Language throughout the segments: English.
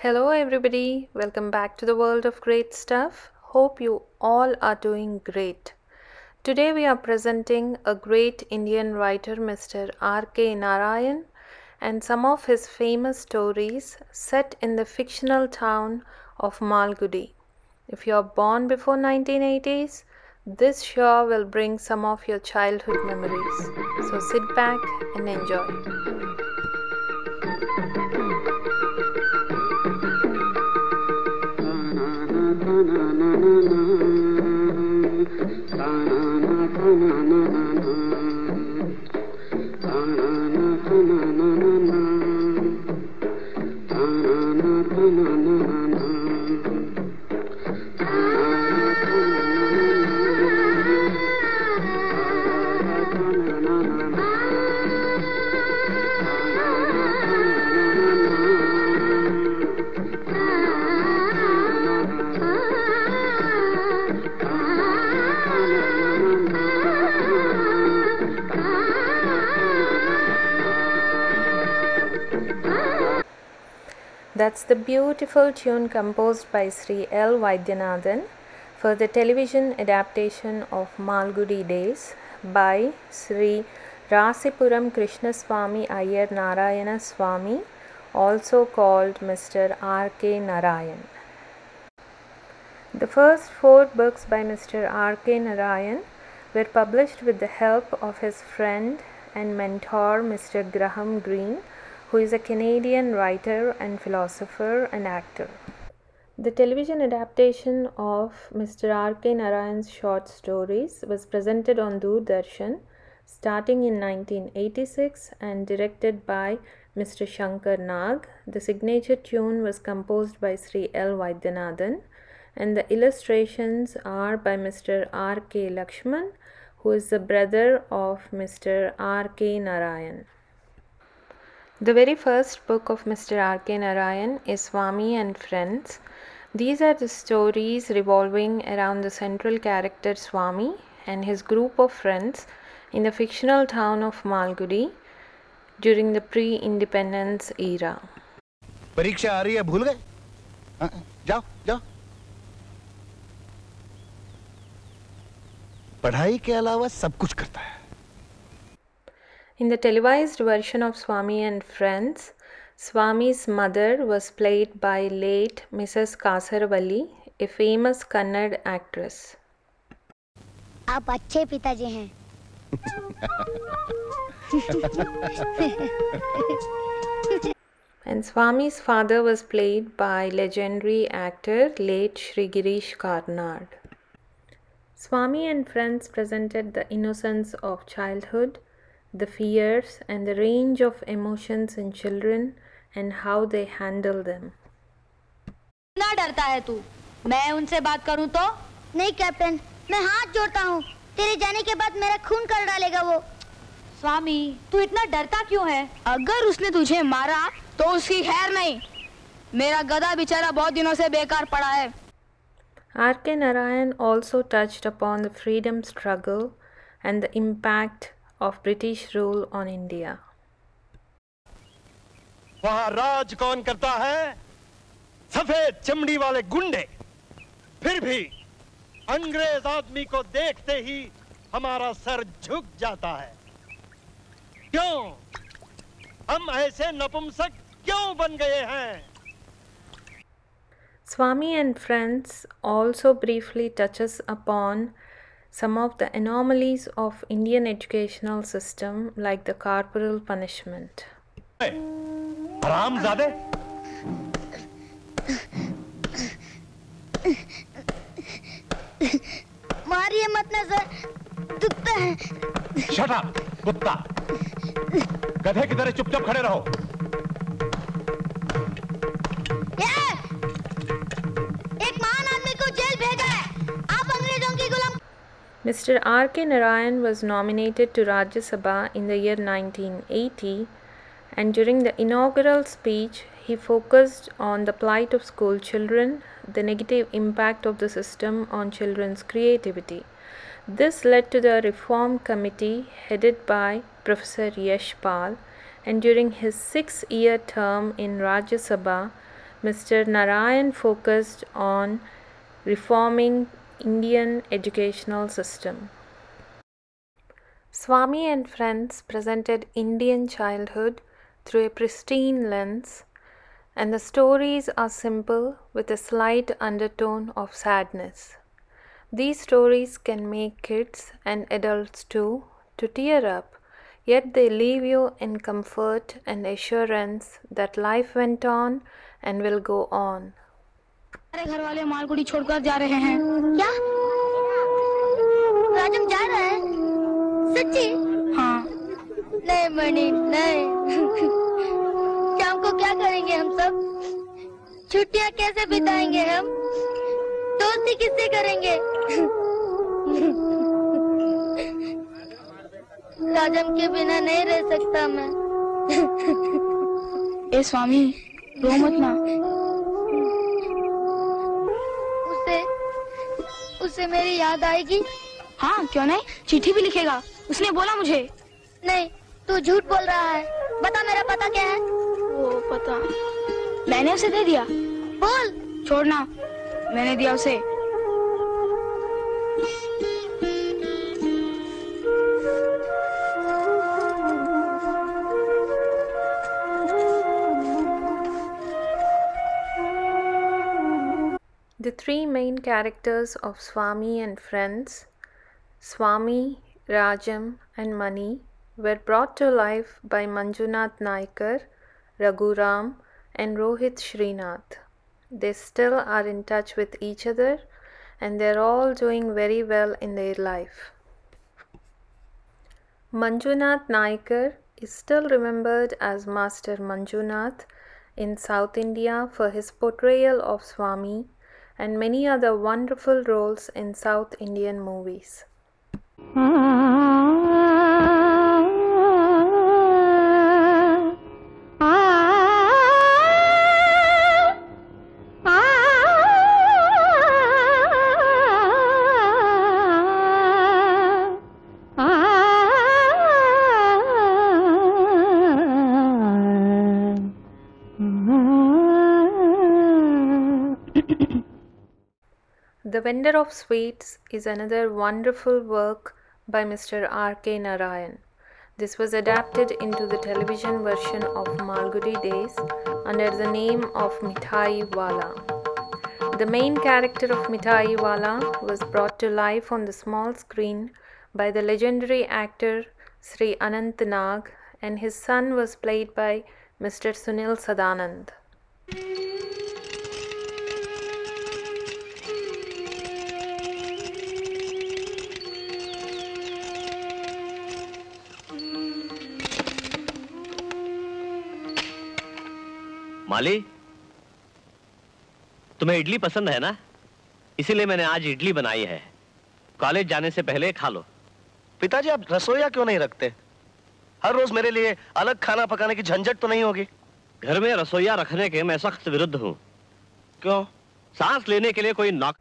Hello, everybody. Welcome back to the world of great stuff. Hope you all are doing great. Today, we are presenting a great Indian writer, Mr. R.K. Narayan, and some of his famous stories set in the fictional town of Malgudi. If you are born before 1980s, this sure will bring some of your childhood memories. So sit back and enjoy. That's the beautiful tune composed by Sri L. Vaidyanathan for the television adaptation of Malgudi Days by Sri Rasipuram Krishnaswamy Iyer Narayana Swamy, also called Mr. R. K. Narayan. The first four books by Mr. R. K. Narayan were published with the help of his friend and mentor, Mr. Graham Greene who is a Canadian writer and philosopher and actor. The television adaptation of Mr. R. K. Narayan's short stories was presented on Doordarshan starting in 1986 and directed by Mr. Shankar Nag. The signature tune was composed by Sri L. Vaidyanathan and the illustrations are by Mr. R. K. Laxman, who is the brother of Mr. R. K. Narayan. The very first book of Mr. R. K. Narayan is Swami and Friends. These are the stories revolving around the central character Swami and his group of friends in the fictional town of Malgudi during the pre independence era. परीक्षा आ रही है भूल गए हाँ, जाओ जाओ पढ़ाई के अलावा सब कुछ करता है In the televised version of Swami and Friends, Swami's mother was played by late Mrs. Kasaravalli, a famous Kannada actress. आप अच्छे पिताजी हैं And Swami's father was played by legendary actor late Shri Girish Karnad. Swami and Friends presented the innocence of childhood, the fears and the range of emotions in children and how they handle them. ना डरता है तू? मैं उनसे बात करूँ तो? नहीं कैप्टन मैं हाथ जोड़ता हूँ। तेरे जाने के बाद मेरा खून कर डालेगा वो। स्वामी तू इतना डरता क्यों है? अगर उसने तुझे मारा तो उसकी खैर नहीं। मेरा गधा बेचारा बहुत दिनों से बेकार पड़ा है। R K Narayan also touched upon the freedom struggle and the impact of British rule on India. वहाँ राज कौन करता है? सफ़ेद चमड़ी वाले गुंडे। फिर भी अंग्रेज़ आदमी को देखते ही हमारा सर झुक जाता है। क्यों? हम ऐसे नपुंसक क्यों बन गए हैं? Swami and Friends also briefly touches upon some of the anomalies of Indian educational system like the corporal punishment. हराम जादे मारिए मत ना सर दुखता है शट अप कुत्ता गधे की तरह चुपचाप खड़े रहो Mr. R. K. Narayan was nominated to Rajya Sabha in the year 1980, and during the inaugural speech, he focused on the plight of school children, the negative impact of the system on children's creativity. This led to the Reform Committee headed by Professor Yash Pal, and during his six year term in Rajya Sabha, Mr. Narayan focused on reforming Indian educational system. Swami and friends presented Indian childhood through a pristine lens, and the stories are simple with a slight undertone of sadness. These stories can make kids and adults too to tear up, yet they leave you in comfort and assurance that life went on and will go on. हमारे घर वाले मालगुड़ी छोड़कर जा रहे हैं। क्या? राजम जा रहा है? सच्ची? हाँ। नहीं मणि नहीं। शाम को क्या करेंगे हम सब? छुट्टियाँ कैसे बिताएँगे हम? दोस्ती किससे करेंगे? राजम के बिना नहीं रह सकता मैं। ए स्वामी रो मत ना। उसे मेरी याद आएगी। हाँ क्यों नहीं? चिट्ठी भी लिखेगा। उसने बोला मुझे। नहीं तू झूठ बोल रहा है। बता मेरा पता क्या है? वो पता। मैंने उसे दे दिया। बोल। छोड़ना। मैंने दिया उसे। Three main characters of Swami and friends, Swami, Rajam, and Mani, were brought to life by Manjunath Naikar, Raghuram, and Rohit Srinath. They still are in touch with each other and they're all doing very well in their life. Manjunath Naikar is still remembered as Master Manjunath in South India for his portrayal of Swami and many other wonderful roles in South Indian movies. Hmm. The Vendor of Sweets is another wonderful work by Mr. R. K. Narayan. This was adapted into the television version of Malgudi Days under the name of Mithai Wala. The main character of Mithai Wala was brought to life on the small screen by the legendary actor Sri Anant Nag, and his son was played by Mr. Sunil Sadanand. माली तुम्हें इडली पसंद है ना? इसीलिए मैंने आज इडली बनाई है। College जाने से पहले खा लो। पिताजी आप रसोईया क्यों नहीं रखते? हर रोज मेरे लिए अलग खाना पकाने की झंझट तो नहीं होगी। घर में रसोईया रखने के मैं सख्त विरुद्ध हूँ। क्यों? सांस लेने के लिए कोई नौक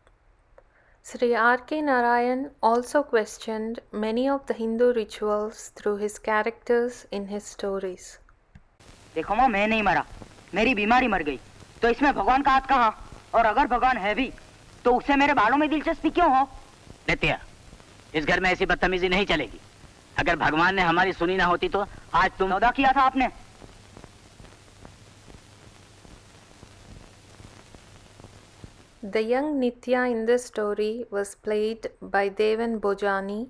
Sri R.K. Narayan also questioned many of the Hindu rituals through his characters in his stories. देखो माँ मैं नहीं मरा। मेरी बीमारी मर गई। तो इसमें भगवान का हाथ कहा? और अगर भगवान है भी तो उससे मेरे बालों में दिलचस्पी क्यों हो? नित्या इस घर में ऐसी बदतमीजी नहीं चलेगी। अगर भगवान ने हमारी सुनी ना होती तो आज तुम सौदा किया था आपने। The young Nitya in this story was played by Devan Bojani,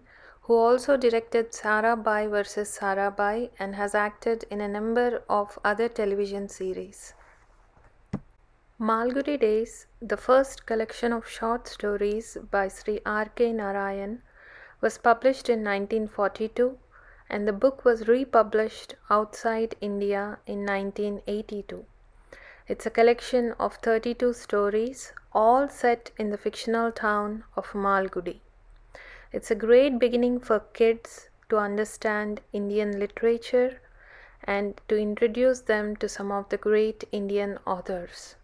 who also directed Sarabhai vs. Sarabhai and has acted in a number of other television series. Malgudi Days, the first collection of short stories by Sri R.K. Narayan, was published in 1942 and the book was republished outside India in 1982. It's a collection of 32 stories, all set in the fictional town of Malgudi. It's a great beginning for kids to understand Indian literature and to introduce them to some of the great Indian authors.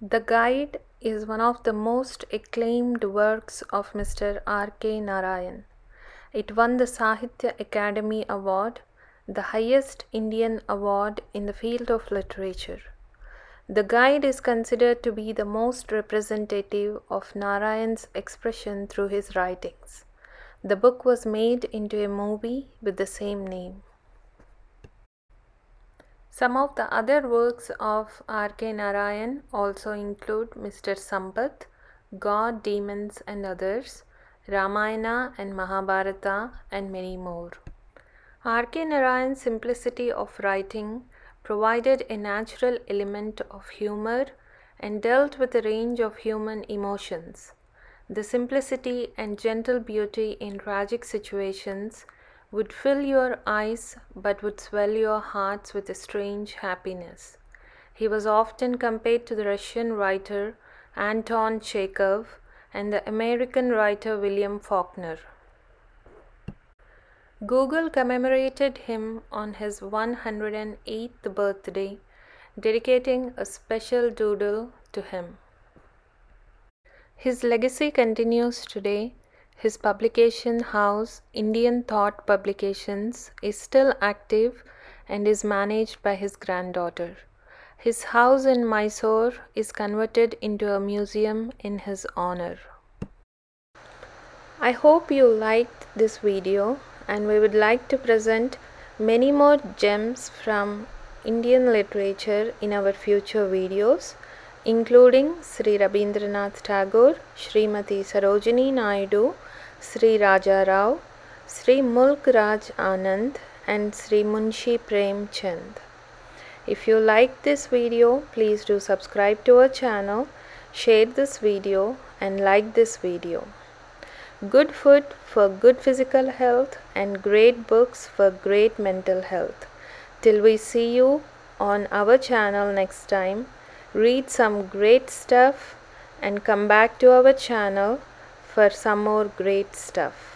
The Guide is one of the most acclaimed works of Mr. R. K. Narayan. It won the Sahitya Akademi Award, the highest Indian award in the field of literature. The guide is considered to be the most representative of Narayan's expression through his writings. The book was made into a movie with the same name. Some of the other works of R.K. Narayan also include Mr. Sampath, God, Demons, and Others, Ramayana and Mahabharata, and many more. R.K. Narayan's simplicity of writing provided a natural element of humor and dealt with a range of human emotions. The simplicity and gentle beauty in tragic situations would fill your eyes but would swell your hearts with a strange happiness. He was often compared to the Russian writer Anton Chekhov and the American writer William Faulkner. Google commemorated him on his 108th birthday, dedicating a special doodle to him. His legacy continues today. His publication house, Indian Thought Publications, is still active and is managed by his granddaughter. His house in Mysore is converted into a museum in his honor. I hope you liked this video and we would like to present many more gems from Indian literature in our future videos including Sri Rabindranath Tagore, Srimati Sarojini Naidu, Sri Raja Rao, Sri Mulk Raj Anand and Sri Munshi Prem Chand. If you like this video, please do subscribe to our channel, share this video and like this video. Good food for good physical health and great books for great mental health. Till we see you on our channel next time, read some great stuff and come back to our channel for some more great stuff.